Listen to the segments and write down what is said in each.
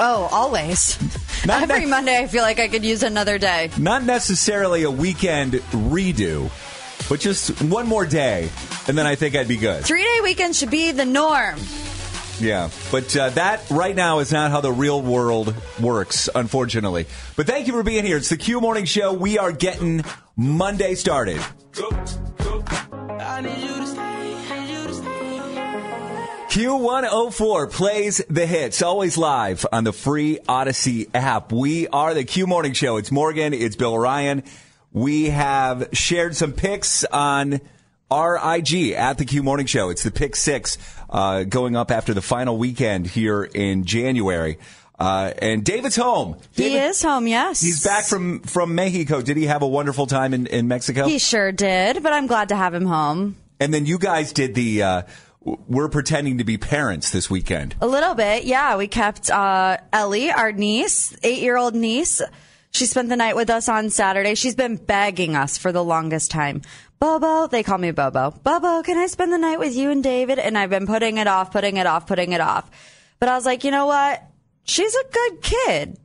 Oh, always. Not Every ne- Monday, I feel like I could use another day. Not necessarily a weekend redo, but just one more day, and then I think I'd be good. Three day weekend should be the norm. Yeah, but uh, that right now is not how the real world works, unfortunately. But thank you for being here. It's the Q Morning Show. We are getting Monday started. Q104 plays the hits, always live on the free Audacy app. We are the Q Morning Show. It's Morgan, it's Bill Ryan. We have shared some pics on our IG at the Q Morning Show. It's the pick six uh, going up after the final weekend here in January. Uh, and David's home. He is home, yes. He's back from, from Mexico. Did he have a wonderful time in, in Mexico? He sure did, but I'm glad to have him home. and then you guys did the, uh, we're pretending to be parents this weekend. A little bit, yeah. We kept uh, Ellie, our niece, eight year old niece. She spent the night with us on Saturday. She's been begging us for the longest time. Bobo, they call me Bobo. Bobo, can I spend the night with you and David? And I've been putting it off, putting it off, putting it off. But I was like, you know what? She's a good kid.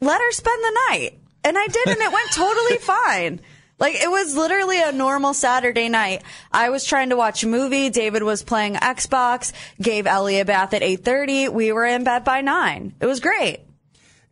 Let her spend the night. And I did, and it went totally fine. Like it was literally a normal Saturday night. I was trying to watch a movie. David was playing Xbox. Gave Ellie a bath at eight thirty. We were in bed by nine. It was great.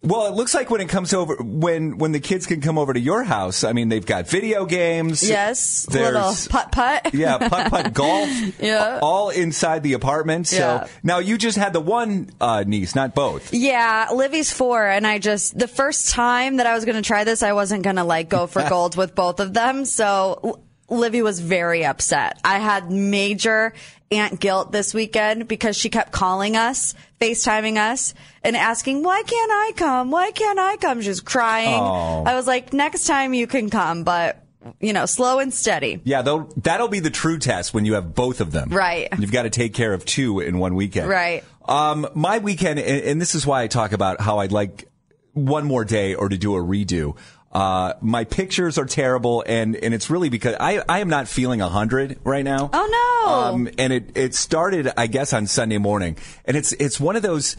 Well, it looks like when it comes over, when when the kids can come over to your house, I mean, they've got video games. Yes, little putt putt. Yeah, putt putt golf. Yeah. all inside the apartment. So Yeah. now you just had the one uh, niece, not both. Yeah, Livy's four, and I just the first time that I was going to try this, I wasn't going to like go for gold with both of them. So Livy was very upset. I had major aunt guilt this weekend because she kept calling us, FaceTiming us, and asking, "Why can't I come? Why can't I come?" She was crying. Oh. I was like, "Next time you can come, but you know, slow and steady." Yeah, that'll be the true test when you have both of them. Right. You've got to take care of two in one weekend. Right. Um, my weekend, and, and this is why I talk about how I'd like one more day or to do a redo. Uh, my pictures are terrible, and, and it's really because I, I am not feeling a hundred right now. Oh no! Um, and it, it started, I guess, on Sunday morning. And it's, it's one of those,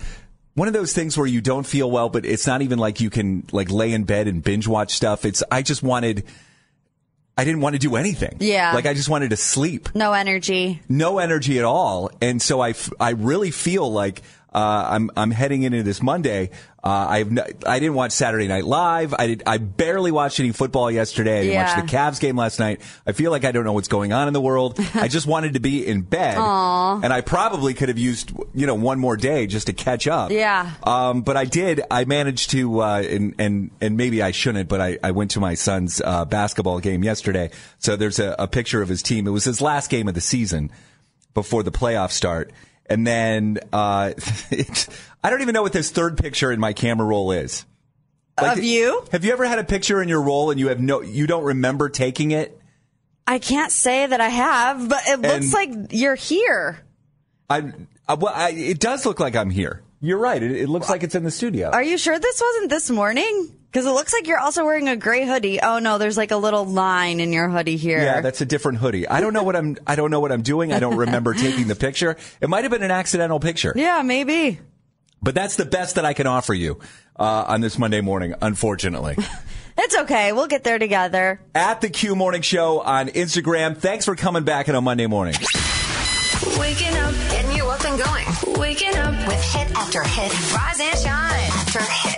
one of those things where you don't feel well, but it's not even like you can like lay in bed and binge watch stuff. It's, I just wanted, I didn't want to do anything. Yeah. Like I just wanted to sleep. no energy. No energy at all. And so I, f- I really feel like, uh, I'm, I'm heading into this Monday. Uh, I've, n- I didn't watch Saturday Night Live. I did, I barely watched any football yesterday. I didn't Yeah. watch the Cavs game last night. I feel like I don't know what's going on in the world. I just wanted to be in bed. And I probably could have used, you know, one more day just to catch up. Yeah. Um, but I did. I managed to, uh, and and and maybe I shouldn't, but I, I went to my son's uh, basketball game yesterday. So there's a, a picture of his team. It was his last game of the season before the playoffs start. And then uh, I don't even know what this third picture in my camera roll is. Of you? Have you ever had a picture in your roll and you have no, you don't remember taking it? I can't say that I have, but it looks And- like you're here. I, I well, I, it does look like I'm here. You're right. It, it looks like it's in the studio. Are you sure this wasn't this morning? Because it looks like you're also wearing a gray hoodie. Oh no, there's like a little line in your hoodie here. Yeah, that's a different hoodie. I don't know what I'm. I don't know what I'm doing. I don't remember taking the picture. It might have been an accidental picture. yeah, maybe. But that's the best that I can offer you uh, on this Monday morning. Unfortunately, It's okay. We'll get there together. at the Q Morning Show on Instagram. Thanks for coming back on Monday morning. Waking up, getting you up and going. Waking up with hit after hit. Rise and shine after hit.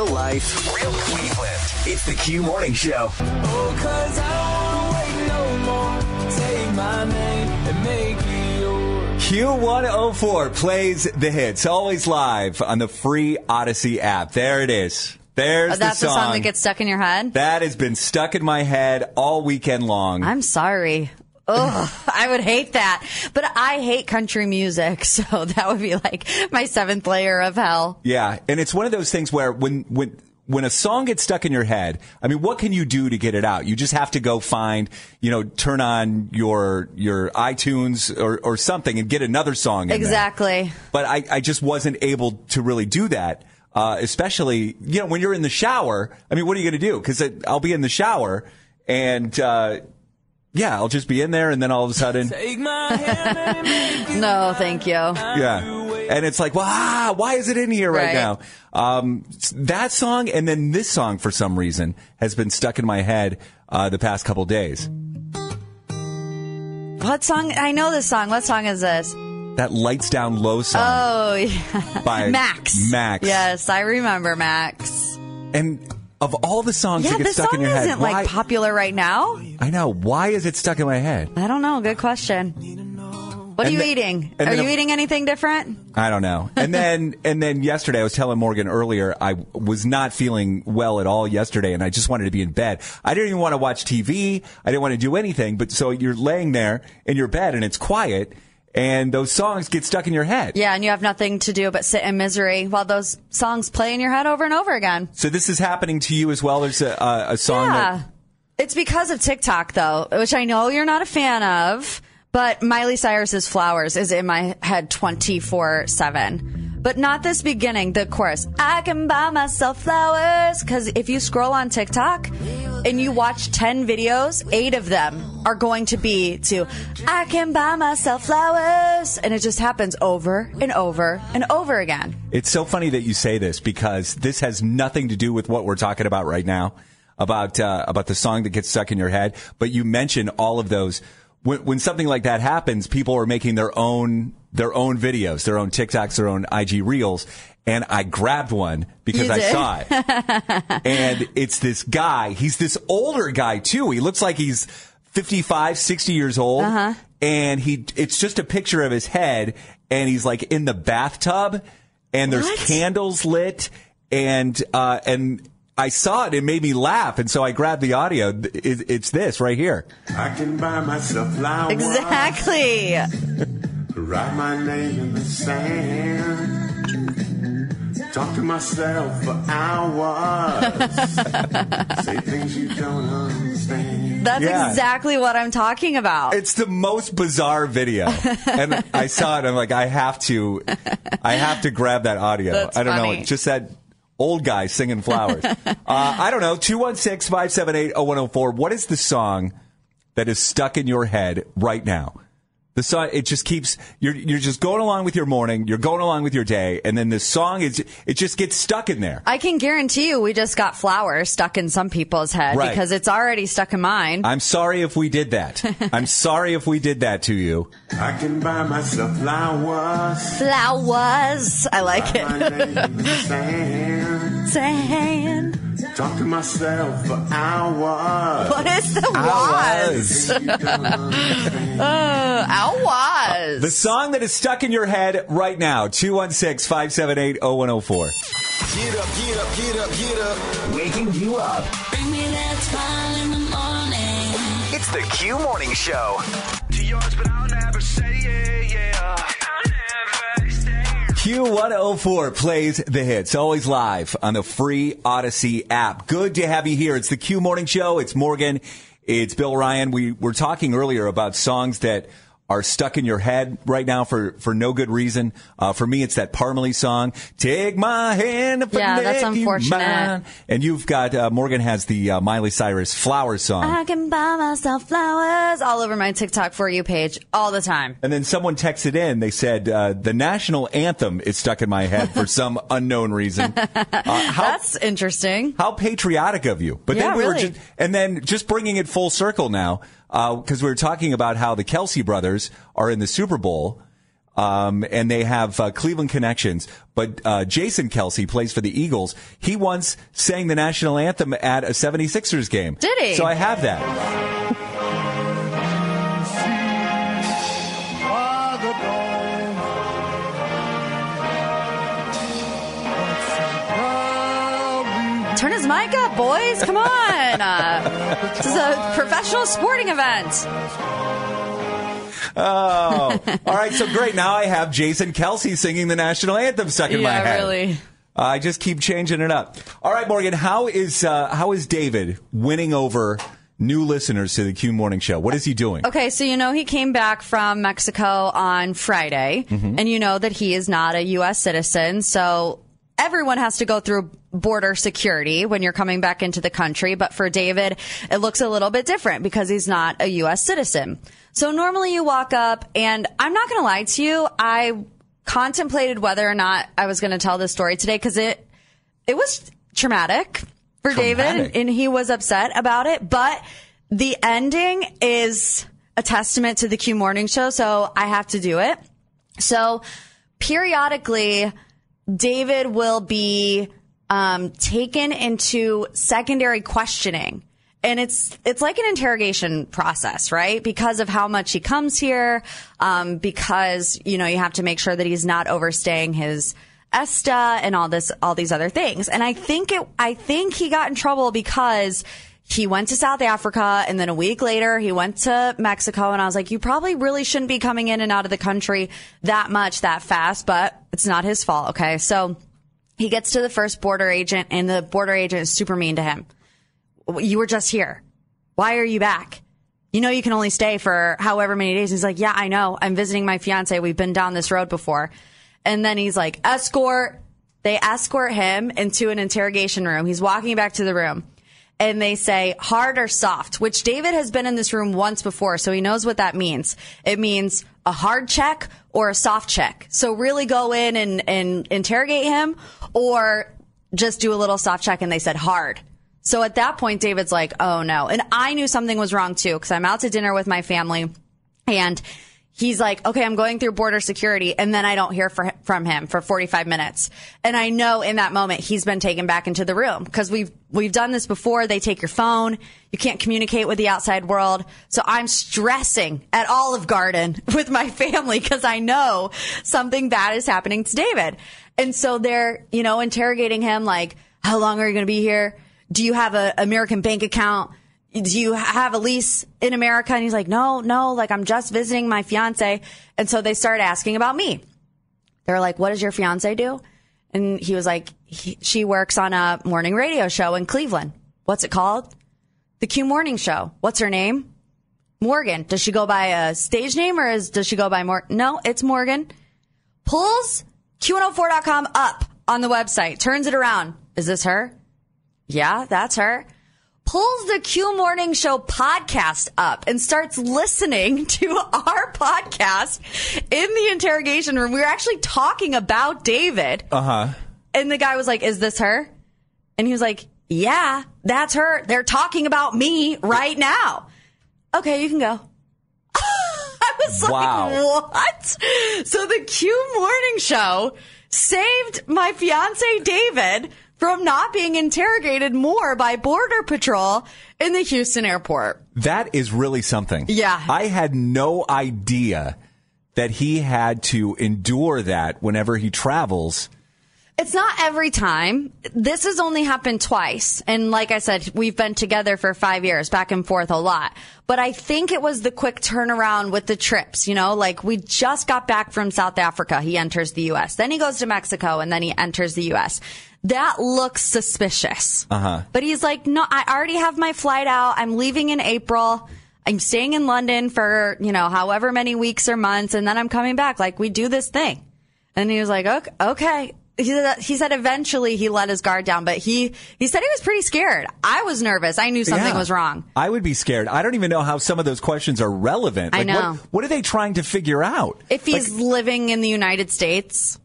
Real life, real Cleveland. It's the Q Morning Show. Oh, cause I don't wanna wait no more. Take my name and make it. Q104 plays the hits, always live on the free Audacy app. There it is. There's Oh, that's the the song. song that gets stuck in your head. that has been stuck in my head all weekend long. I'm sorry. Ugh, I would hate that. But I hate country music, so that would be like my seventh layer of hell. Yeah, and it's one of those things where when when when a song gets stuck in your head, I mean, what can you do to get it out? You just have to go find, you know, turn on your your iTunes or, or something and get another song. In there. Exactly. But I, I just wasn't able to really do that. Uh, especially, you know, when you're in the shower. I mean, what are you going to do? Because I'll be in the shower and, uh, yeah, I'll just be in there and then all of a sudden, Take my hand and make it No, thank you. yeah. And it's like, wow, why is it in here right, Right. now? Um, that song and then this song for some reason has been stuck in my head uh, the past couple days. What song? I know this song. What song is this? That lights down low song Oh, yeah. by Max. Max. Yes, I remember Max. And of all the songs Yeah, that get stuck in your head, isn't why, like popular right now. I know. Why is it stuck in my head? I don't know. Good question. What are you the- eating? Are then you a- eating anything different? I don't know. And then and then yesterday I was telling Morgan earlier I was not feeling well at all yesterday and I just wanted to be in bed. I didn't even want to watch TV. I didn't want to do anything. But so you're laying there in your bed and it's quiet and those songs get stuck in your head. Yeah, and you have nothing to do but sit in misery while those songs play in your head over and over again. So this is happening to you as well. There's a, a, a song Yeah. that It's because of TikTok, though, which I know you're not a fan of, but Miley Cyrus's Flowers is in my head 24 7. But not this beginning, the chorus. I can buy myself flowers. Because if you scroll on TikTok and you watch 10 videos, eight of them are going to be to, I can buy myself flowers. And it just happens over and over and over again. It's so funny that you say this because this has nothing to do with what we're talking about right now about uh, about the song that gets stuck in your head. But you mention all of those when, when something like that happens, people are making their own their own videos, their own TikToks, their own IG reels. And I grabbed one because I saw it. and it's this guy. He's this older guy too. He looks like he's 55, 60 years old. Uh-huh. And he, it's just a picture of his head and he's like in the bathtub and there's What? candles lit and, uh, and I saw it. It made me laugh. And so I grabbed the audio. It- It's this right here. I can buy myself flowers. Exactly. Write my name in the sand. Talk to myself for hours. Say things you don't understand. That's Yeah. exactly what I'm talking about. It's the most bizarre video. and I saw it. I'm like, I have to, I have to grab that audio. That's I don't know. funny. It just said old guy singing flowers. uh, I don't know. 216 578 0104. What is the song that is stuck in your head right now? The song, it just keeps, you're, you're just going along with your morning, you're going along with your day, and then the song is, it just gets stuck in there. I can guarantee you we just got flowers stuck in some people's head Right. because it's already stuck in mine. I'm sorry if we did that. I'm sorry if we did that to you. I can buy myself flowers. Flowers. I like Write my name it. in the sand. Sand. Talk to myself for hours. What is the was? Things you don't understand. Uh, was. The song that is stuck in your head right now, 216 578 0104. Get up, get up, get up, get up. Waking you up. Bring me that smile in the morning. It's the Q Morning Show. To yours, but I'll never say Q104 plays the hits, always live on the free Audacy app. Good to have you here. It's the Q Morning Show. It's Morgan. It's Bill Ryan. We were talking earlier about songs that are stuck in your head right now for, for no good reason. Uh, for me, it's that Parmalee song, Take My Hand. If Yeah, that's unfortunate. Mine. And you've got, uh, Morgan has the uh, Miley Cyrus Flower song. I can buy myself flowers all over my TikTok for you page all the time. And then someone texted in. They said uh, the national anthem is stuck in my head for some unknown reason. Uh, how, That's interesting. how patriotic of you! But Yeah, then we were just, and then just bringing it full circle now because we were talking about how the Kelce brothers are in the Super Bowl. Um, and they have uh, Cleveland connections, but uh, Jason Kelce plays for the Eagles. He once sang the national anthem at a 76ers game. Did he? So I have that. Turn his mic up, boys. Come on. Uh, this is a professional sporting event. Oh, all right. So great. Now I have Jason Kelce singing the national anthem stuck in my Yeah, head. really. Uh, I just keep changing it up. All right, Morgan. How is uh, how is David winning over new listeners to the Q Morning Show? What is he doing? Okay, so you know he came back from Mexico on Friday, Mhm. and you know that he is not a U.S. citizen, so everyone has to go through border security when you're coming back into the country. But for David, it looks a little bit different because he's not a U.S. citizen. So normally you walk up, and I'm not going to lie to you, I contemplated whether or not I was going to tell this story today because it it was traumatic for David, and he was upset about it. But the ending is a testament to the Q Morning Show, so I have to do it. So periodically, David will be um, taken into secondary questioning. And it's it's like an interrogation process, right? Because of how much he comes here, um, because you know you have to make sure that he's not overstaying his ESTA and all this, all these other things. And I think it, I think he got in trouble because he went to South Africa and then a week later he went to Mexico. And I was like, you probably really shouldn't be coming in and out of the country that much that fast, but it's not his fault. Okay. So he gets to the first border agent and the border agent is super mean to him. You were just here. Why are you back? You know, you can only stay for however many days. He's like, yeah, I know. I'm visiting my fiance. We've been down this road before. And then he's like, escort. They escort him into an interrogation room. He's walking back to the room and they say hard or soft, which David has been in this room once before. So he knows what that means. It means a hard check or a soft check. So really go in and, and interrogate him or just do a little soft check. And they said hard. So at that point, David's like, oh no. And I knew something was wrong too, because I'm out to dinner with my family and he's like, okay, I'm going through border security. And then I don't hear for, from him for 45 minutes. And I know in that moment he's been taken back into the room because we've, we've done this before. They take your phone. You can't communicate with the outside world. So I'm stressing at Olive Garden with my family because I know something bad is happening to David. And so they're, you know, interrogating him like, how long are you going to be here? Do you have an American bank account? Do you have a lease in America? And he's like, no, no, like I'm just visiting my fiance. And so they start asking about me. They're like, what does your fiance do? And he was like, he, she works on a morning radio show in Cleveland. What's it called? The Q Morning Show. What's her name? Morgan. Does she go by a stage name or is, does she go by Morgan? No, it's Morgan. Pulls Q104.com up on the website, turns it around. Is this her? Yeah, that's her. Pulls the Q Morning Show podcast up and starts listening to our podcast in the interrogation room. We were actually talking about David. Uh huh. And the guy was like, Is this her? And he was like, Yeah, that's her. They're talking about me right now. Okay, you can go. Was Wow. like, What? So the Q Morning Show saved my fiance David from not being interrogated more by Border Patrol in the Houston airport. That is really something. Yeah. I had no idea that he had to endure that whenever he travels. It's not every time. This has only happened twice. And like I said, we've been together for five years, back and forth a lot. But I think it was the quick turnaround with the trips, you know, like we just got back from South Africa. He enters the U.S. Then he goes to Mexico and then he enters the U.S. That looks suspicious. Uh huh. But he's like, no, I already have my flight out. I'm leaving in April. I'm staying in London for, you know, however many weeks or months, and then I'm coming back. Like, we do this thing. And he was like, okay. okay. He said, he said eventually he let his guard down, but he, he said he was pretty scared. I was nervous. I knew something Yeah. was wrong. I would be scared. I don't even know how some of those questions are relevant. I Like, know. What, what are they trying to figure out? If he's living in the United States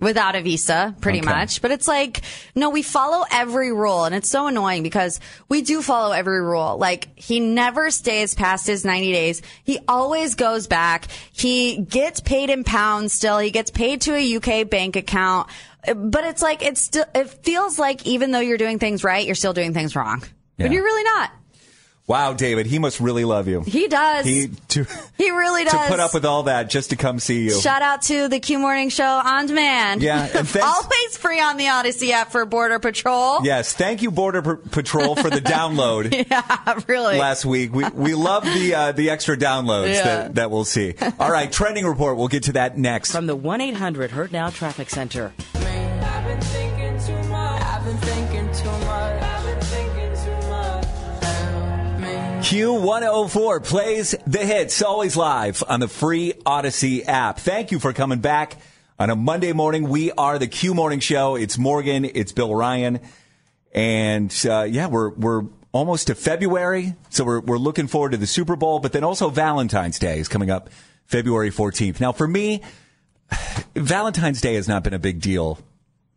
without a visa, pretty Okay. much. But it's like, no, we follow every rule. And it's so annoying because we do follow every rule. Like, he never stays past his 90 days. He always goes back. He gets paid in pounds still. He gets paid to a UK bank account. But it's like, it's still, it feels like even though you're doing things right, you're still doing things wrong. Yeah. But you're really not. Wow, David, he must really love you. He does. He to He really does. to put up with all that just to come see you. Shout out to the Q Morning Show on demand. Yeah, and thanks- Always free on the Audacy app for Border Patrol. Yes, thank you, Border P- Patrol, for the download Yeah, really. last week. We we love the uh, the extra downloads Yeah. that, that we'll see. All right, trending report. We'll get to that next. From the 1 800 Hurt Now Traffic Center. Q104 plays the hits always live on the free Audacy app. Thank you for coming back on a Monday morning. We are the Q Morning Show. It's Morgan. It's Bill Ryan. And uh, yeah, we're we're almost to February, so we're we're looking forward to the Super Bowl, but then also Valentine's Day is coming up February 14th. Now, for me, Valentine's Day has not been a big deal,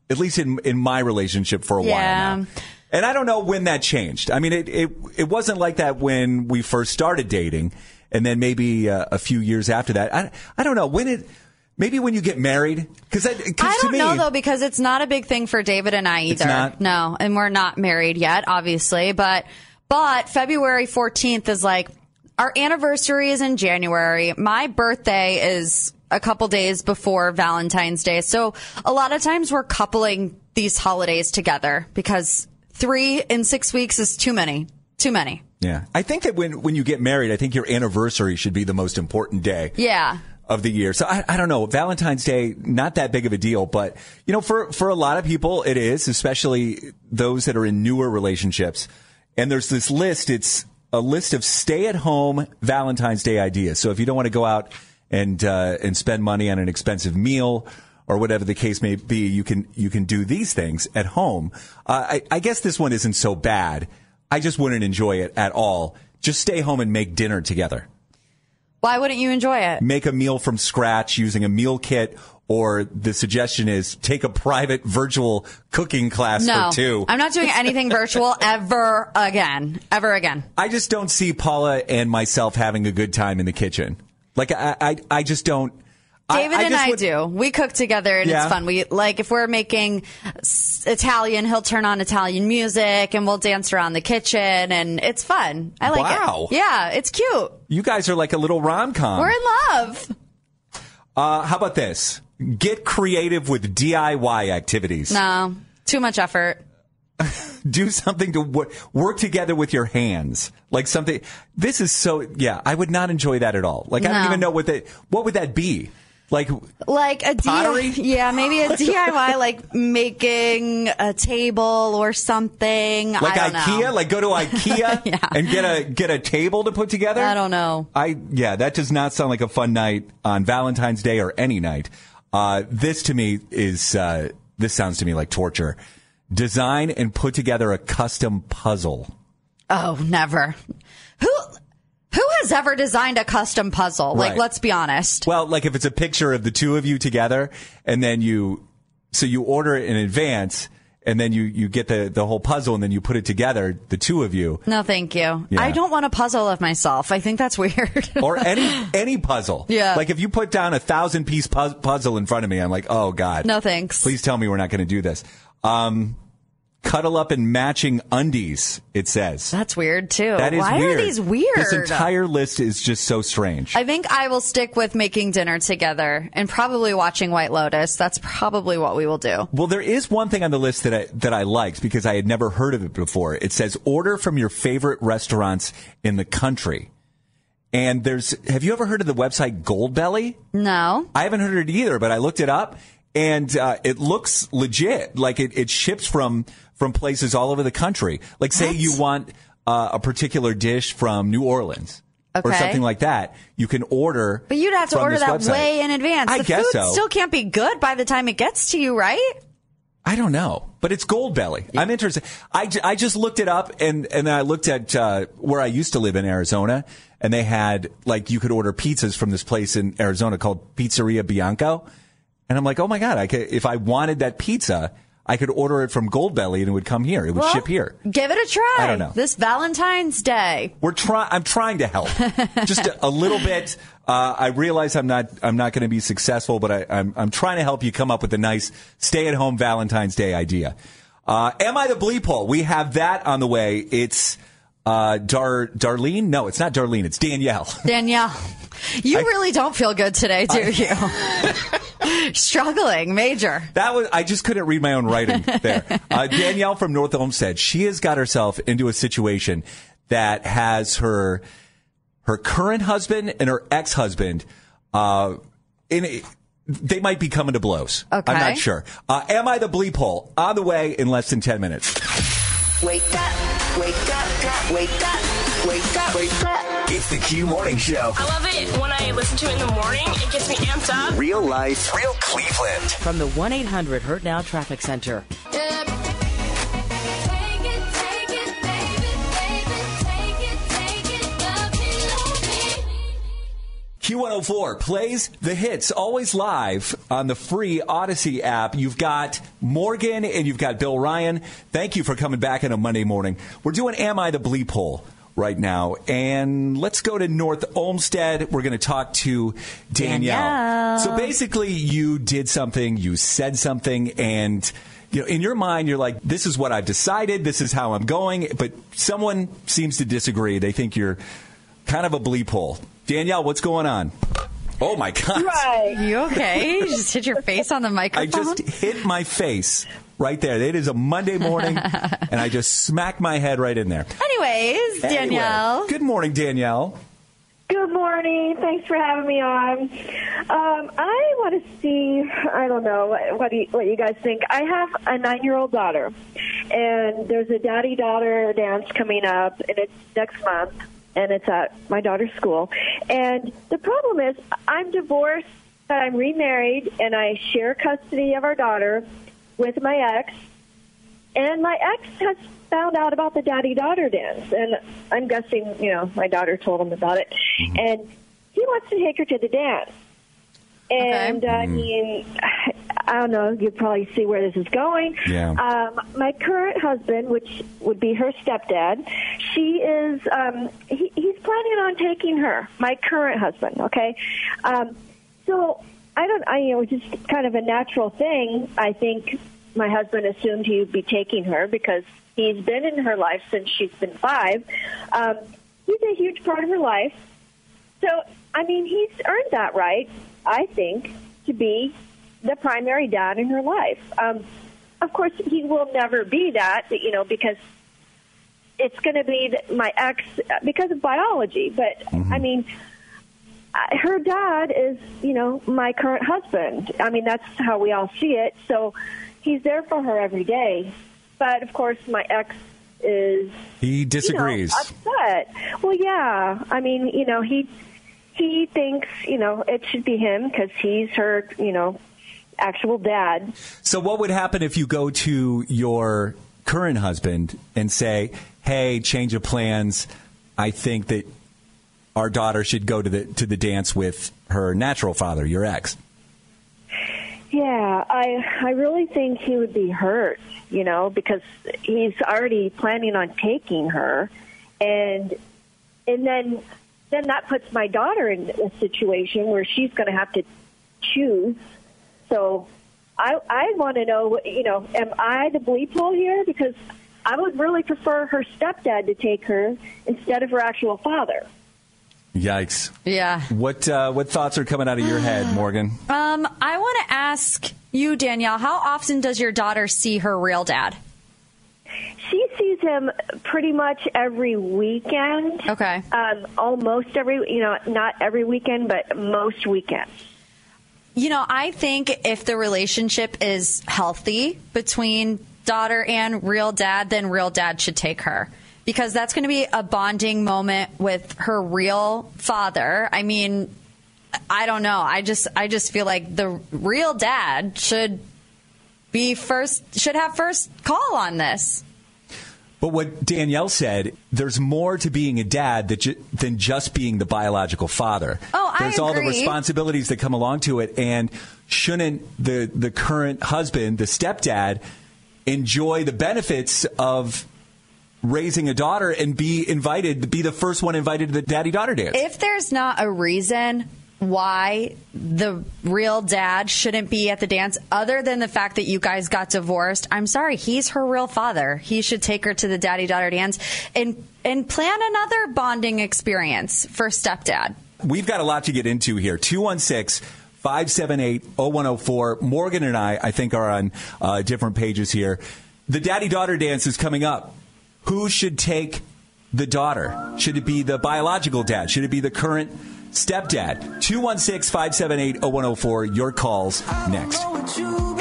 at least in in my relationship for a Yeah. while now. And I don't know when that changed. I mean, it it, it wasn't like that when we first started dating, and then maybe uh, a few years after that. I I don't know when it. Maybe when you get married, because I to don't me, know though because it's not a big thing for David and I either. No, and we're not married yet, obviously, but but February 14th is like our anniversary is in January. My birthday is a couple days before Valentine's Day. So a lot of times we're coupling these holidays together because 3 in 6 weeks is too many. Too many. Yeah, I think that when when you get married, I think your anniversary should be the most important day. Yeah. of the year. So I, I don't know. Valentine's Day, not that big of a deal, but you know, for, for a lot of people it is, especially those that are in newer relationships. And there's this list. It's a list of stay at home Valentine's Day ideas. So if you don't want to go out and, uh, and spend money on an expensive meal or whatever the case may be, you can, you can do these things at home. Uh, I, I guess this one isn't so bad. I just wouldn't enjoy it at all. Just stay home and make dinner together Why wouldn't you enjoy it? make a meal from scratch using a meal kit, or the suggestion is take a private virtual cooking class No. for two. I'm not doing anything virtual ever again. Ever again. I just don't see Paula and myself having a good time in the kitchen. Like I, I, I just don't. I- David I and I would- do. We cook together and Yeah. it's fun. We like if we're making Italian, he'll turn on Italian music and we'll dance around the kitchen and it's fun. I like Wow. it. Yeah, it's cute. You guys are like a little rom com. We're in love. Uh, how about this? Get creative with DIY activities. No, too much effort. do something to wo- work together with your hands. Like something. This is so. Yeah, I would not enjoy that at all. Like I don't even know what that. What would that be? Like Like a Pottery? DIY, yeah, maybe a DIY, like making a table or something. like I don't IKEA. know. Like go to IKEA Yeah. and get a get a table to put together. I don't know. I yeah, that does not sound like a fun night on Valentine's Day or any night. Uh, this to me is uh, this sounds to me like torture. Design and put together a custom puzzle. Oh, never. Has ever designed a custom puzzle? Like, Right. let's be honest. Well, like if it's a picture of the two of you together, and then you, so you order it in advance, and then you you get the the whole puzzle, and then you put it together, the two of you, No, thank you. Yeah. I don't want a puzzle of myself. I think that's weird. or any any puzzle. Yeah. Like if you put down a thousand piece pu- puzzle in front of me, I'm like, oh god, no thanks. Please tell me we're not going to do this. Um, cuddle up in matching undies. It says That's weird too. that is Why weird. are these weird? This entire list is just so strange. I think I will stick with making dinner together and probably watching White Lotus. That's probably what we will do. Well, there is one thing on the list that I that I liked because I had never heard of it before. It says order from your favorite restaurants in the country. And there's have you ever heard of the website Goldbelly? No. I haven't heard it either, but I looked it up and uh, it looks legit. Like it, it ships from from places all over the country. Like say you want uh, a particular dish from New Orleans. or something like that, you can order. But you'd have to order that website. way in advance. I the guess food so. still can't be good by the time it gets to you, right? I don't know, but it's Goldbelly. I'm interested. I, I just looked it up and, and then I looked at uh, where I used to live in Arizona and they had like you could order pizzas from this place in Arizona called Pizzeria Bianco. And I'm like, oh my God, I could, if I wanted that pizza, I could order it from Goldbelly and it would come here. It would Well, ship here. Give it a try. I don't know. This Valentine's Day. We're trying. I'm trying to help, just a, a little bit. Uh, I realize I'm not. I'm not going to be successful, but I, I'm. I'm trying to help you come up with a nice stay-at-home Valentine's Day idea. Uh, Am I the bleep hole? We have that on the way. It's uh, Dar Darlene. No, it's not Darlene. It's Danielle. Danielle, you I- really don't feel good today, do you? Struggling, major. That was. I just couldn't read my own writing there. Uh, Danielle from North Olmsted. She has got herself into a situation that has her her current husband and her ex husband. Uh, in a, they might be coming to blows. Okay. I'm not sure. Uh, am I the bleep hole? On the way in less than ten minutes. Wake up, wake up, wake up, wake up, wake up. It's the Q Morning Show. I love it when I listen to it in the morning. It gets me amped up. Real life, real Cleveland. From the 1 800 Hurt Now Traffic Center. Q104 plays the hits always live on the free Audacy app. You've got Morgan and you've got Bill Ryan. Thank you for coming back on a Monday morning. We're doing Am I the Bleep Hole right now. And let's go to North Olmsted. We're going to talk to Danielle. Danielle. So basically, you did something, you said something, and you know, in your mind, you're like, this is what I've decided, this is how I'm going. But someone seems to disagree. They think you're kind of a bleep hole. Danielle, what's going on? Oh my God. Right. You okay? You just hit your face on the microphone. I just hit my face right there. It is a Monday morning, and I just smacked my head right in there. Anyways, Anyway, Danielle. good morning, Danielle. Good morning. Thanks for having me on. Um, I want to see. I don't know what what, do you, what you guys think. I have a nine-year-old daughter, and there's a daddy-daughter dance coming up, and it's next month, and it's at my daughter's school. And the problem is, I'm divorced, but I'm remarried, and I share custody of our daughter with my ex. And my ex has found out about the daddy daughter dance, and I'm guessing, you know, my daughter told him about it, mm-hmm. and he wants to take her to the dance. And I mm-hmm. mean, I don't know. You probably see where this is going. Yeah. Um, my current husband, which would be her stepdad, she is. Um, he, he's planning on taking her. My current husband. Okay. Um, so I don't. I you know, just kind of a natural thing. I think my husband assumed he would be taking her because he's been in her life since she's been five. Um, he's a huge part of her life. So, I mean, he's earned that right, I think, to be the primary dad in her life. Um, of course, he will never be that, you know, because it's going to be my ex because of biology. But, I mean, her dad is, you know, my current husband. I mean, that's how we all see it. So he's there for her every day. But, of course, my ex is He disagrees. you know, upset. Well, yeah. I mean, you know, he he thinks you know it should be him because he's her, you know, actual dad. So, what would happen if you go to your current husband and say, "Hey, change of plans. I think that our daughter should go to the to the dance with her natural father, your ex." Yeah, I I really think he would be hurt, you know, because he's already planning on taking her, and and then then that puts my daughter in a situation where she's going to have to choose. So I I want to know, you know, am I the bleep hole here? Because I would really prefer her stepdad to take her instead of her actual father. Yikes! Yeah. What uh, what thoughts are coming out of your head, Morgan? Um, I want to ask you, Danielle, how often does your daughter see her real dad? She sees him pretty much every weekend. Okay. Um, almost every, you know, not every weekend, but most weekends. You know, I think if the relationship is healthy between daughter and real dad, then real dad should take her. because that's going to be a bonding moment with her real father. I mean, I don't know. I just I just feel like the real dad should be first should have first call on this. But what Danielle said, there's more to being a dad that ju- than just being the biological father. Oh, I There's all the responsibilities that come along to it, and shouldn't the the current husband, the stepdad, enjoy the benefits of raising a daughter and be invited, be the first one invited to the daddy daughter dance? If there's not a reason why the real dad shouldn't be at the dance other than the fact that you guys got divorced, I'm sorry, he's her real father. He should take her to the daddy daughter dance and and plan another bonding experience for stepdad. We've got a lot to get into here. 216 578 0104. Morgan and I, I think, are on uh, different pages here. The daddy daughter dance is coming up. Who should take the daughter? Should it be the biological dad? Should it be the current stepdad? 216 578 0104. Your calls next.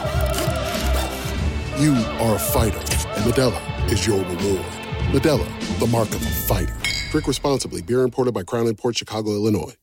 You are a fighter, and Modelo is your reward. Modelo, the mark of a fighter. Drink responsibly. Beer imported by Crown Port Chicago, Illinois.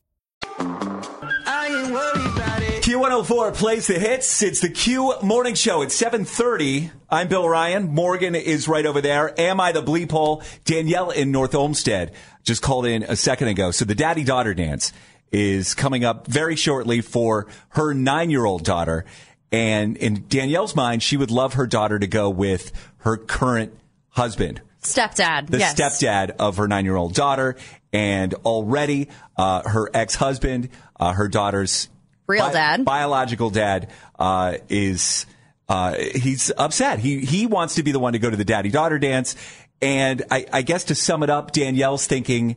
I ain't worried about it. Q104 plays the hits. It's the Q Morning Show. It's 730. I'm Bill Ryan. Morgan is right over there. Am I the bleep hole? Danielle in North Olmsted just called in a second ago. So the daddy-daughter dance is coming up very shortly for her nine-year-old daughter. And in Danielle's mind, she would love her daughter to go with her current husband, Stepdad. the yes. stepdad of her nine year old daughter. And already, uh, her ex husband, uh, her daughter's Real dad. biological dad, uh, is, uh, he's upset. He, he wants to be the one to go to the daddy daughter dance. And I, I guess to sum it up, Danielle's thinking,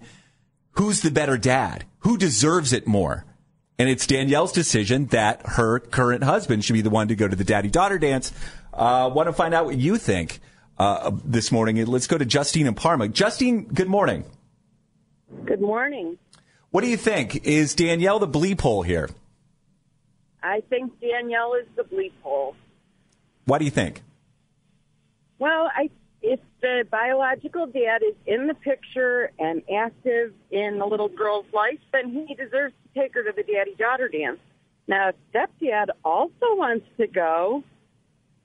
who's the better dad? Who deserves it more? And it's Danielle's decision that her current husband should be the one to go to the daddy daughter dance. Uh, want to find out what you think uh, this morning? Let's go to Justine and Parma. Justine, good morning. Good morning. What do you think? Is Danielle the bleep hole here? I think Danielle is the bleep hole. Why do you think? Well, I the biological dad is in the picture and active in the little girl's life, then he deserves to take her to the daddy daughter dance. Now, if stepdad also wants to go,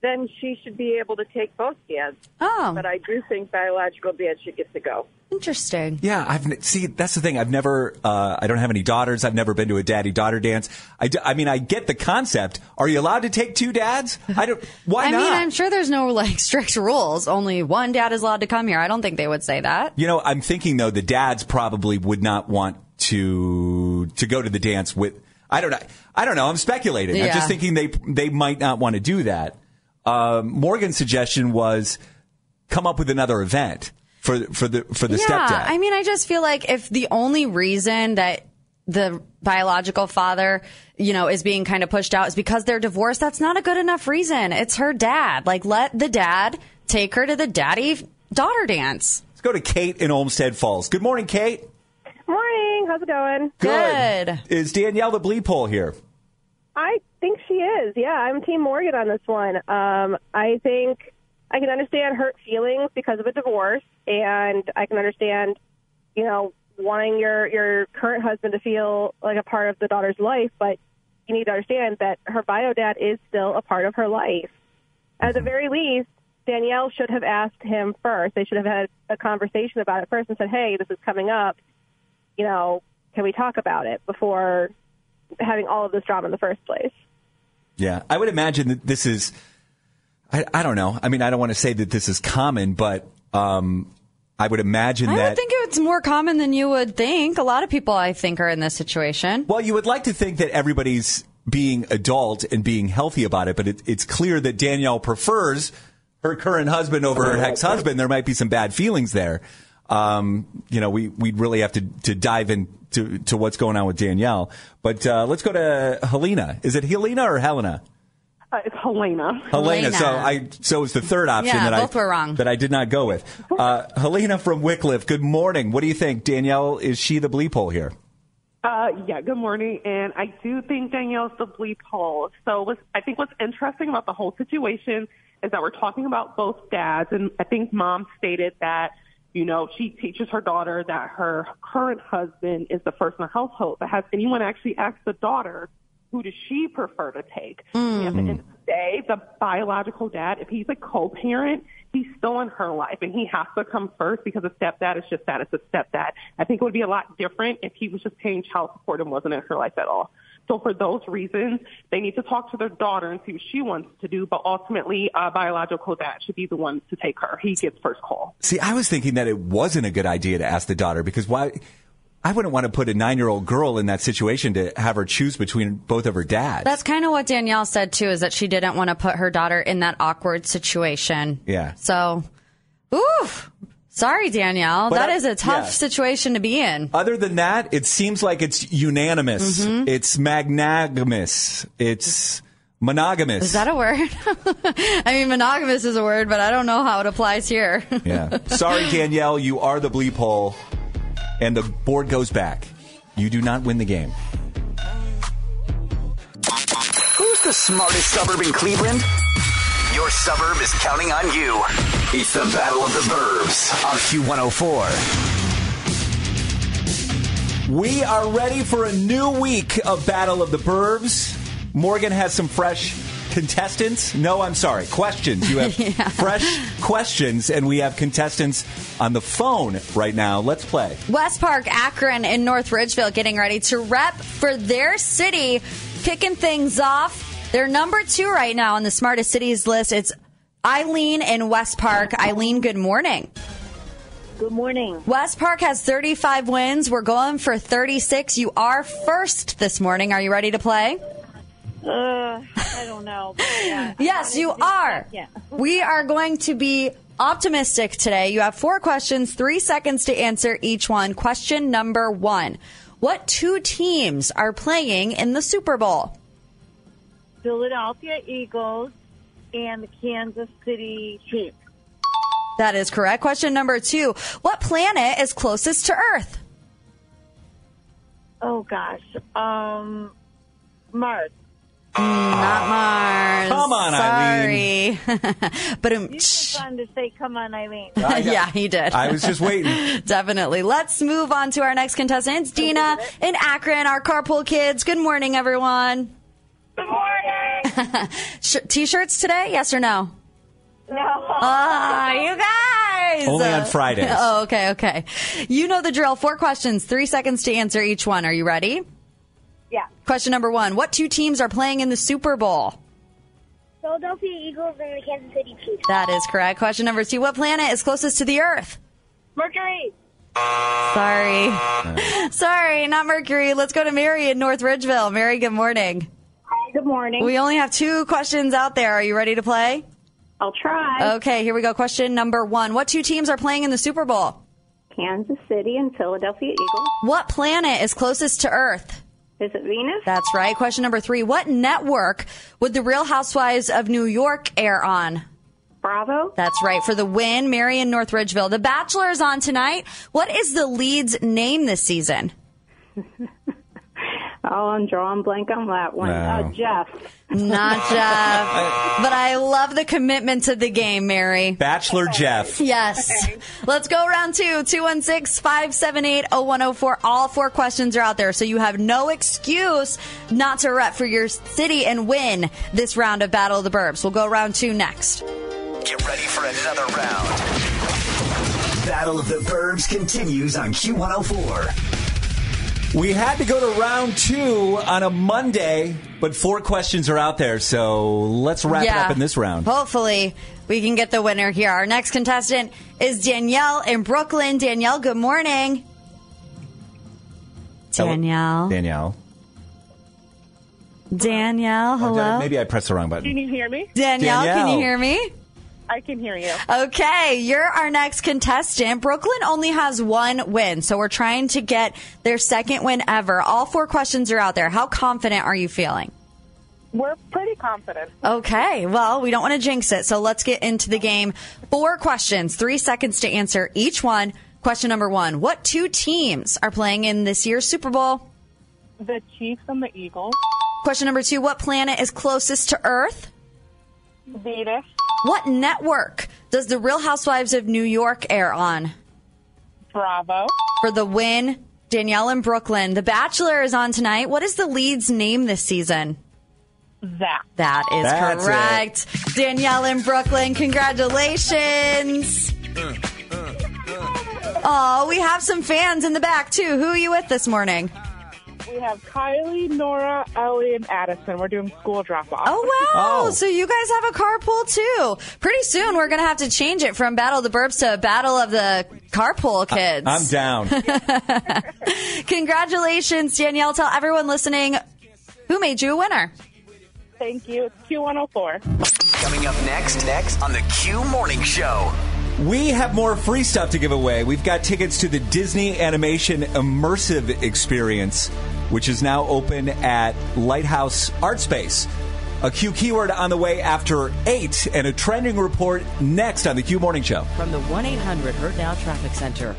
then she should be able to take both dads. Oh. But I do think biological dad should get to go. Interesting. Yeah, I've n- see. That's the thing. I've never. Uh, I don't have any daughters. I've never been to a daddy daughter dance. I, d- I mean, I get the concept. Are you allowed to take two dads? I don't. Why I not? mean, I'm sure there's no like strict rules. Only one dad is allowed to come here. I don't think they would say that. You know, I'm thinking though the dads probably would not want to to go to the dance with. I don't know. I don't know. I'm speculating. I'm just thinking they they might not want to do that. Um, Morgan's suggestion was come up with another event for for the for the yeah, stepdad. I mean, I just feel like if the only reason that the biological father, you know, is being kind of pushed out is because they're divorced, that's not a good enough reason. It's her dad. Like, let the dad take her to the daddy daughter dance. Let's go to Kate in Olmsted Falls. Good morning, Kate. Morning. How's it going? Good. Is Danielle the bleep hole here? I think she is. Yeah, I'm Team Morgan on this one. Um, I think I can understand hurt feelings because of a divorce, and I can understand, you know, wanting your your current husband to feel like a part of the daughter's life. But you need to understand that her bio dad is still a part of her life. At the very least, Danielle should have asked him first. They should have had a conversation about it first and said, "Hey, this is coming up. You know, can we talk about it before having all of this drama in the first place?" Yeah, I would imagine that this is. I, I don't know. I mean, I don't want to say that this is common, but um, I would imagine that I that. would think it's more common than you would think. A lot of people, I think, are in this situation. Well, you would like to think that everybody's being adult and being healthy about it, but it, it's clear that Danielle prefers her current husband over her ex-husband. There might be some bad feelings there. Um, you know, we we'd really have to to dive into to what's going on with Danielle. But uh, let's go to Helena. Is it Helena or Helena? Uh, it's Helena. Helena. So I so it's the third option Yeah, that both I were wrong. that I did not go with. Uh, Helena from Wickliffe. Good morning. What do you think, Danielle? Is she the bleep hole here? Uh, yeah, good morning. And I do think Danielle's the bleep hole. So what's, I think what's interesting about the whole situation is that we're talking about both dads. And I think mom stated that, you know, she teaches her daughter that her current husband is the first in the household. But has anyone actually asked the daughter, who does she prefer to take? And at the end of the day, the biological dad, if he's a co-parent, he's still in her life and he has to come first because a stepdad is just that. It's a stepdad. I think it would be a lot different if he was just paying child support and wasn't in her life at all. So for those reasons, they need to talk to their daughter and see what she wants to do. But ultimately, uh, biological dad should be the one to take her. He gets first call. See, I was thinking that it wasn't a good idea to ask the daughter because why? I wouldn't want to put a nine-year-old girl in that situation to have her choose between both of her dads. That's kind of what Danielle said too, is that she didn't want to put her daughter in that awkward situation. yeah. So, oof. Sorry, Danielle. But that I- is a tough yeah. situation to be in. Other than that, it seems like it's unanimous. Mhm. It's magnanimous. It's monogamous. Is that a word? I mean, monogamous is a word, but I don't know how it applies here. Yeah. Sorry, Danielle, you are the bleep hole, and the board goes back. You do not win the game. Who's the smartest suburb in Cleveland? Your suburb is counting on you. It's the Battle of the Burbs on Q104. We are ready for a new week of Battle of the Burbs. Morgan has some fresh contestants. No, I'm sorry, questions. You have fresh questions, and we have contestants on the phone right now. Let's play. West Park, Akron, and North Ridgeville getting ready to rep for their city, kicking things off. They're number two right now on the smartest cities list. It's Eileen in West Park. Eileen, good morning. Good morning. West Park has 35 wins. We're going for 36. You are first this morning. Are you ready to play? Uh, I don't know. yeah. Yes, you are. Yeah. We are going to be optimistic today. You have four questions, three seconds to answer each one. Question number one What two teams are playing in the Super Bowl? Philadelphia Eagles and the Kansas City Chiefs. That is correct. Question number two What planet is closest to Earth? Oh gosh. Um, Mars. Not Mars. Come on, Sorry. but um, You just wanted to say, "Come on, Eileen." yeah, he did. I was just waiting. Definitely. Let's move on to our next contestant. It's Dina in Akron, our carpool kids. Good morning, everyone. Good morning. Sh- T-shirts today? Yes or no? No. Ah, you guys. Only on Fridays. Oh, okay, okay. You know the drill. Four questions, three seconds to answer each one. Are you ready? Yeah. Question number one. What two teams are playing in the Super Bowl? Philadelphia Eagles and the Kansas City Chiefs. That is correct. Question number two. What planet is closest to the Earth? Mercury. Sorry. Sorry, not Mercury. Let's go to Mary in North Ridgeville. Mary, good morning. Good morning. We only have two questions out there. Are you ready to play? I'll try. Okay, here we go. Question number one. What two teams are playing in the Super Bowl? Kansas City and Philadelphia Eagles. What planet is closest to Earth? Is it Venus? That's right. Question number three. What network would The Real Housewives of New York air on? Bravo. That's right. For the win, Marion North Ridgeville. The Bachelor is on tonight. What is the lead's name this season? Oh, I'm drawing blank on that one. No. Uh, Jeff. Not Jeff. but I love the commitment to the game, Mary. Bachelor Jeff. Yes. Let's go round two. 216 578 0104. All four questions are out there, so you have no excuse not to rep for your city and win this round of Battle of the Burbs. We'll go round two next. Get ready for another round. Battle of the Burbs continues on Q104. We had to go to round two on a Monday, but four questions are out there, so let's wrap it up in this round. Hopefully, we can get the winner here. Our next contestant is Danielle in Brooklyn. Danielle, good morning. Danielle. Danielle. Danielle, hello. Maybe I pressed the wrong button. Can you hear me? Danielle, can you hear me? I can hear you. Okay, you're our next contestant. Brooklyn only has one win, so we're trying to get their second win ever. All four questions are out there. How confident are you feeling? We're pretty confident. Okay, well, we don't want to jinx it, so let's get into the game. Four questions, three seconds to answer each one. Question number one What two teams are playing in this year's Super Bowl? The Chiefs and the Eagles. Question number two What planet is closest to Earth? Venus. What network does The Real Housewives of New York air on? Bravo. For the win, Danielle in Brooklyn. The Bachelor is on tonight. What is the lead's name this season? Zach. That is That's correct. Danielle in Brooklyn, congratulations. Oh, we have some fans in the back too. Who are you with this morning? We have Kylie, Nora, Ellie, and Addison. We're doing school drop off. Oh wow! Oh. So you guys have a carpool too. Pretty soon we're gonna have to change it from Battle of the Burbs to Battle of the Carpool Kids. I'm down. Congratulations, Danielle. Tell everyone listening who made you a winner. Thank you. It's Q104. Coming up next, next on the Q Morning Show. We have more free stuff to give away. We've got tickets to the Disney Animation Immersive Experience, which is now open at Lighthouse Art Space. A Q keyword on the way after 8 and a trending report next on the Q Morning Show. From the 1 800 Hurt Now Traffic Center.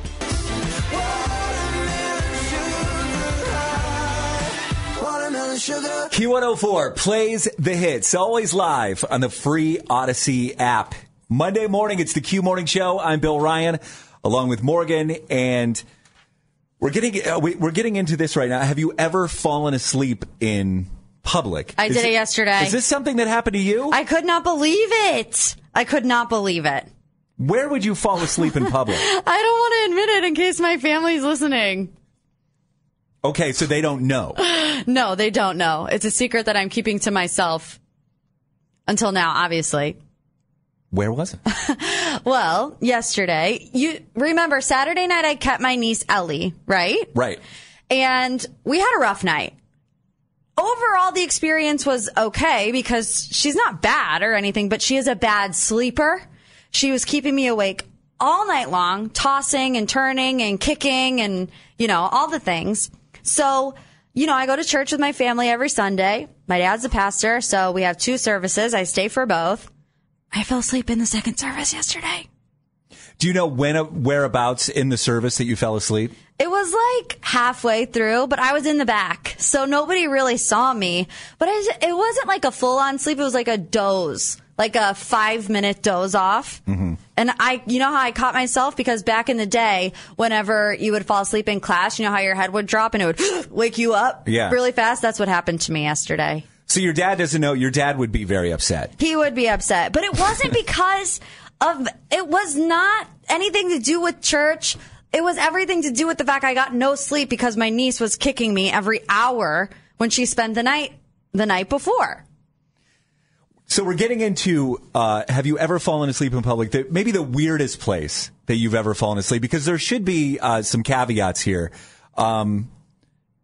Q104 plays the hits, always live on the free Audacy app. Monday morning, it's the Q Morning Show. I'm Bill Ryan, along with Morgan, and we're getting uh, we, we're getting into this right now. Have you ever fallen asleep in public? I Is did it yesterday. Is this something that happened to you? I could not believe it. I could not believe it. Where would you fall asleep in public? I don't want to admit it in case my family's listening. Okay, so they don't know. No, they don't know. It's a secret that I'm keeping to myself until now, obviously. Where was it? Well, yesterday, you remember Saturday night I kept my niece Ellie, right? Right. And we had a rough night. Overall, the experience was okay because she's not bad or anything, but she is a bad sleeper. She was keeping me awake all night long, tossing and turning and kicking and, you know, all the things. So, you know, I go to church with my family every Sunday. My dad's a pastor, so we have two services. I stay for both. I fell asleep in the second service yesterday. Do you know when whereabouts in the service that you fell asleep? It was like halfway through, but I was in the back, so nobody really saw me. But it wasn't like a full on sleep. It was like a doze, like a five minute doze off. Mm-hmm. And I, you know how I caught myself because back in the day, whenever you would fall asleep in class, you know how your head would drop and it would wake you up Yeah. really fast. That's what happened to me yesterday. So your dad doesn't know. Your dad would be very upset. He would be upset, but it wasn't because of, it was not anything to do with church. It was everything to do with the fact I got no sleep because my niece was kicking me every hour when she spent the night, the night before. So we're getting into uh, have you ever fallen asleep in public? The, maybe the weirdest place that you've ever fallen asleep, because there should be uh, some caveats here. Um,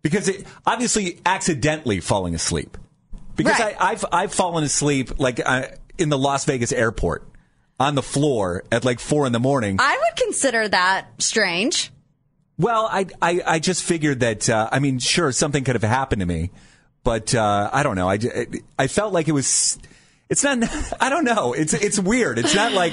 because it, obviously, accidentally falling asleep. Because I, I've I've fallen asleep like uh, in the Las Vegas airport on the floor at like four in the morning. I would consider that strange. Well, I, I, I just figured that, uh, I mean, sure, something could have happened to me, but, uh, I don't know. I I felt like it was, It's not. I don't know. It's it's weird. It's not like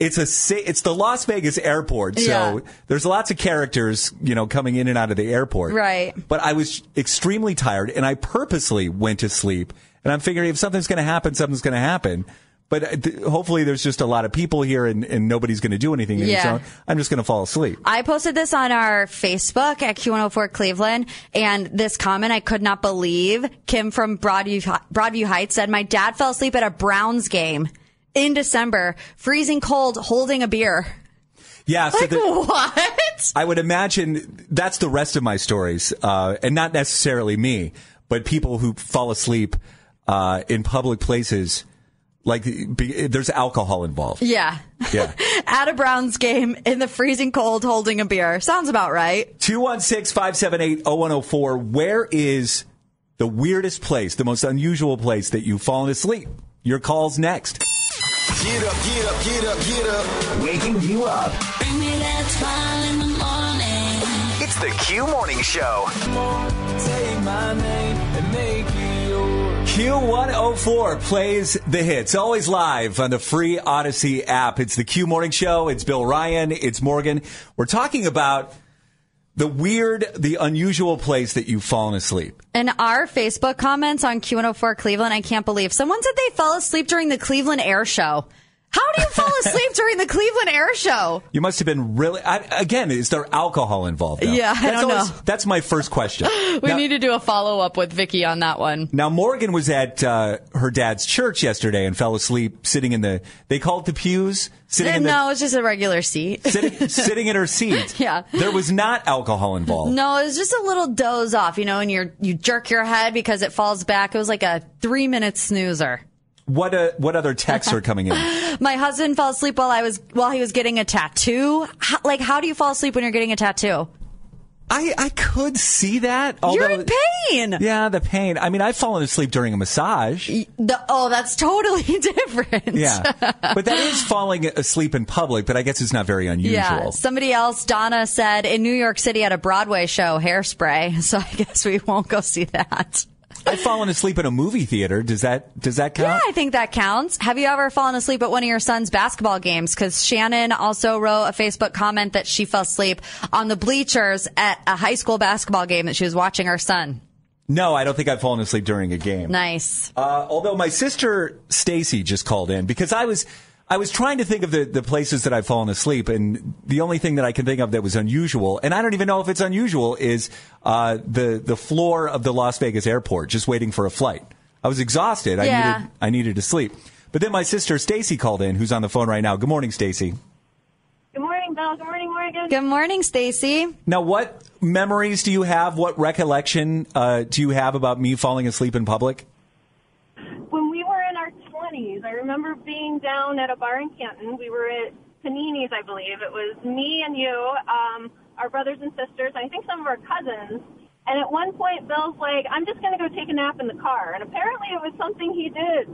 it's a. It's the Las Vegas airport, so Yeah. there's lots of characters, you know, coming in and out of the airport. Right. But I was extremely tired, and I purposely went to sleep. And I'm figuring if something's going to happen, something's going to happen. But uh, th- hopefully, there's just a lot of people here, and, and nobody's going to do anything. Yeah. so I'm just going to fall asleep. I posted this on our Facebook at Q104 Cleveland, and this comment I could not believe. Kim from Broadview, Broadview Heights said, My dad fell asleep at a Browns game in December, freezing cold, holding a beer. Yeah. So Like, the- what? I would imagine that's the rest of my stories, uh, and not necessarily me, but people who fall asleep uh, in public places. Like be, there's alcohol involved. Yeah. Yeah. At a Browns game in the freezing cold, holding a beer. Sounds about right. 216 578 0104. Where is the weirdest place, the most unusual place that you've fallen asleep? Your call's next. Get up, get up, get up, get up. Waking you up. Bring me that smile in the morning. It's the Q Morning Show. Take my name and make it. Q104 plays the hits, always live on the free Audacy app. It's the Q Morning Show. It's Bill Ryan. It's Morgan. We're talking about the weird, the unusual place that you've fallen asleep. In our Facebook comments on Q104 Cleveland, I can't believe someone said they fell asleep during the Cleveland Air Show. How do you fall asleep during the Cleveland Air Show? You must have been really. I, again, is there alcohol involved? though? Yeah, I that's don't always- know. That's my first question. We now, need to do a follow up with Vicky on that one. now, Morgan was at uh, her dad's church yesterday and fell asleep sitting in the. They called the pews. Sitting in the, no, it's just a regular seat. sitting, sitting in her seat. Yeah. There was not alcohol involved. No, it was just a little doze off, you know, and you you jerk your head because it falls back. It was like a three minute snoozer. What uh, what other texts are coming in? My husband fell asleep while I was while he was getting a tattoo. How, like, how do you fall asleep when you're getting a tattoo? I I could see that. You're although- in pain. Yeah, the pain. I mean, I've fallen asleep during a massage. The, oh, that's totally different. Yeah, but that is falling asleep in public. But I guess it's not very unusual. Yeah. Somebody else, Donna said in New York City at a Broadway show, hairspray. So I guess we won't go see that. I've fallen asleep in a movie theater. Does that does that count? Yeah. I think that counts. Have you ever fallen asleep at one of your son's basketball games? Because Shannon also wrote a Facebook comment that she fell asleep on the bleachers at a high school basketball game that she was watching her son. No, I don't think I've fallen asleep during a game. Nice. Uh, although my sister Stacy just called in because I was I was trying to think of the, the places that I've fallen asleep, and the only thing that I can think of that was unusual, and I don't even know if it's unusual, is uh, the the floor of the Las Vegas airport, just waiting for a flight. I was exhausted. I Yeah. needed I needed to sleep. But then my sister Stacy called in, who's on the phone right now. Good morning, Stacy. Good morning, Bill. Good morning, Morgan. Good morning, Stacy. Now, what memories do you have? What recollection uh, do you have about me falling asleep in public? When we were in our 20s, I remember being down at a bar in Canton. We were at Panini's, I believe. It was me and you, um, our brothers and sisters, and I think some of our cousins. And at one point, Bill's like, I'm just going to go take a nap in the car. And apparently it was something he did.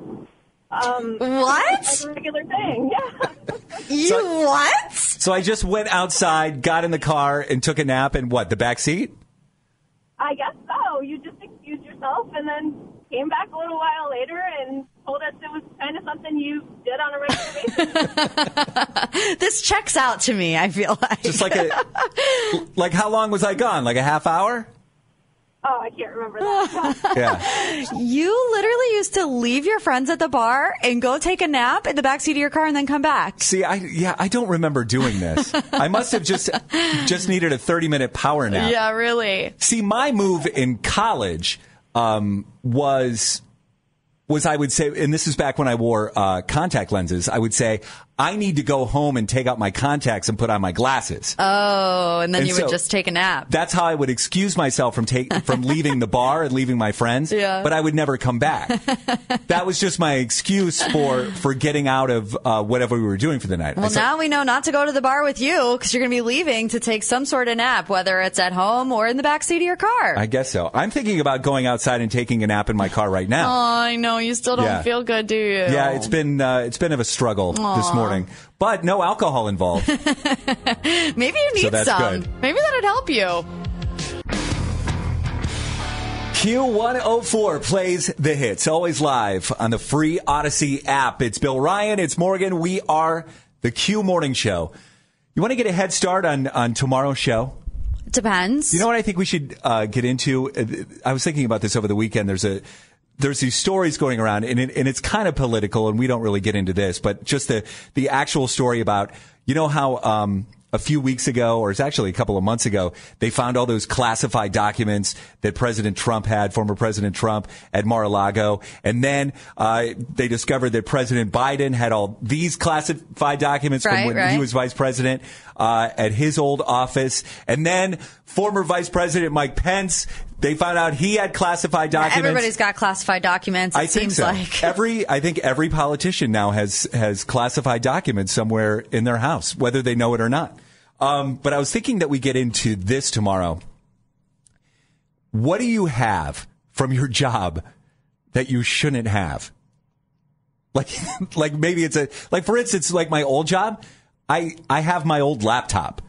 Um, What? As a regular thing, yeah. You So- what? So I just went outside, got in the car, and took a nap in what the back seat. I guess so. You just excused yourself and then came back a little while later and told us it was kind of something you did on a regular basis. This checks out to me, I feel like. Just like a like how long was I gone? Like a half hour? oh, I can't remember that. Yeah. You literally used to leave your friends at the bar and go take a nap in the backseat of your car and then come back. See, I yeah, I don't remember doing this. I must have just just needed a 30-minute power nap. Yeah, really. See, my move in college um, was was I would say, and this is back when I wore uh, contact lenses. I would say I need to go home and take out my contacts and put on my glasses. Oh, and then And you so- would just take a nap. That's how I would excuse myself from take from leaving the bar and leaving my friends. Yeah. But I would never come back. that was just my excuse for for getting out of uh, whatever we were doing for the night. Well, now we know not to go to the bar with you because you're going to be leaving to take some sort of nap, whether it's at home or in the backseat of your car. I guess so. I'm thinking about going outside and taking a nap in my car right now. Oh. I know. You still don't Yeah. feel good, do you? Yeah, it's been uh, it's been of a struggle this Aw. Morning, but no alcohol involved. Maybe you need So some. good. Maybe that'd help you. Q104 plays the hits, always live on the free Audacy app. It's Bill Ryan, it's Morgan. We are the Q Morning Show. You want to get a head start on, on tomorrow's show? Depends. You know what I think we should uh, get into? Uh, I was thinking about this over the weekend. There's a there's these stories going around, and, it, and it's kind of political, and we don't really get into this, but just the the actual story about you know how um, a few weeks ago, or it's actually a couple of months ago, they found all those classified documents that President Trump had, former President Trump at Mar-a-Lago. And then uh, they discovered that President Biden had all these classified documents Right, from when right. he was vice president uh, at his old office. And then former Vice President Mike Pence, they found out he had classified documents. Everybody's got classified documents. It I think seems so. like. every I think every politician now has has classified documents somewhere in their house, whether they know it or not. Um, but I was thinking that we get into this tomorrow. What do you have from your job that you shouldn't have? Like, like maybe it's a like for instance, like my old job. I I have my old laptop.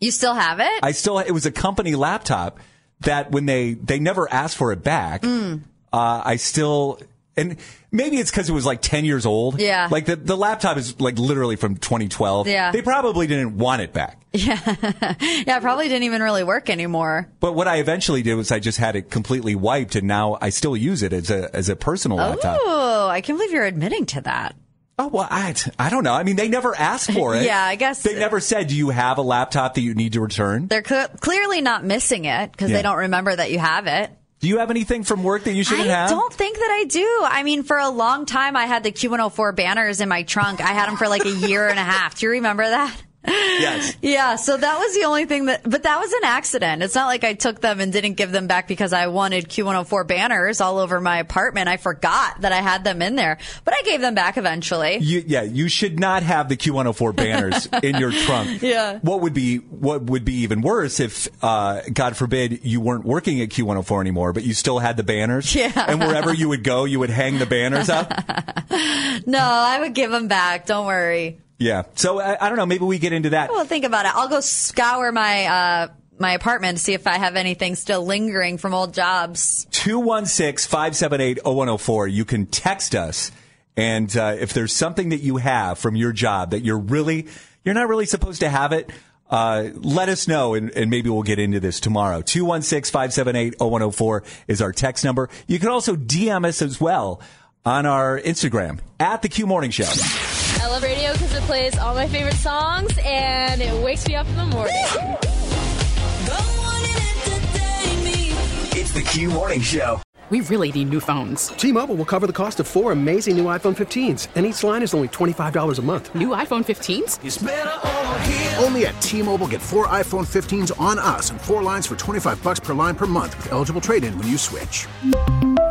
You still have it? I still it was a company laptop that when they they never asked for it back. Mm. Uh, I still and maybe it's because it was like ten years old. Yeah. like the the laptop is like literally from 2012. Yeah. they probably didn't want it back. yeah, it probably didn't even really work anymore. But what I eventually did was I just had it completely wiped, and now I still use it as a as a personal laptop. Oh, I can't believe you're admitting to that. Oh well, I I don't know. I mean, they never asked for it. Yeah, I guess- they never said, "Do you have a laptop that you need to return?" They're cl- clearly not missing it because Yeah. they don't remember that you have it. Do you have anything from work that you shouldn't I have? I don't think that I do. I mean, for a long time, I had the Q104 banners in my trunk. I had them for like a year and a half. Do you remember that? Yes. Yeah, so that was the only thing that, but that was an accident. It's not like I took them and didn't give them back because I wanted Q104 banners all over my apartment. I forgot that I had them in there, but I gave them back eventually. You, yeah, you should not have the Q104 banners in your trunk. Yeah. What would be what would be even worse if, uh, God forbid, you weren't working at Q104 anymore, but you still had the banners. Yeah. And wherever you would go, you would hang the banners up. No, I would give them back. Don't worry. Yeah. So I, I don't know. Maybe we get into that. Well, think about it. I'll go scour my, uh, my apartment to see if I have anything still lingering from old jobs. 216 578 0104. You can text us. And uh, if there's something that you have from your job that you're really, you're not really supposed to have it, uh, let us know and, and maybe we'll get into this tomorrow. 216 578 0104 is our text number. You can also DM us as well on our Instagram at the Q Morning Show. I love radio because it plays all my favorite songs and it wakes me up in the morning. It's the Q Morning Show. We really need new phones. T-Mobile will cover the cost of four amazing new iPhone 15s, and each line is only $25 a month. New iPhone 15s? Only at T-Mobile get four iPhone 15s on us and four lines for 25 bucks per line per month with eligible trade-in when you switch.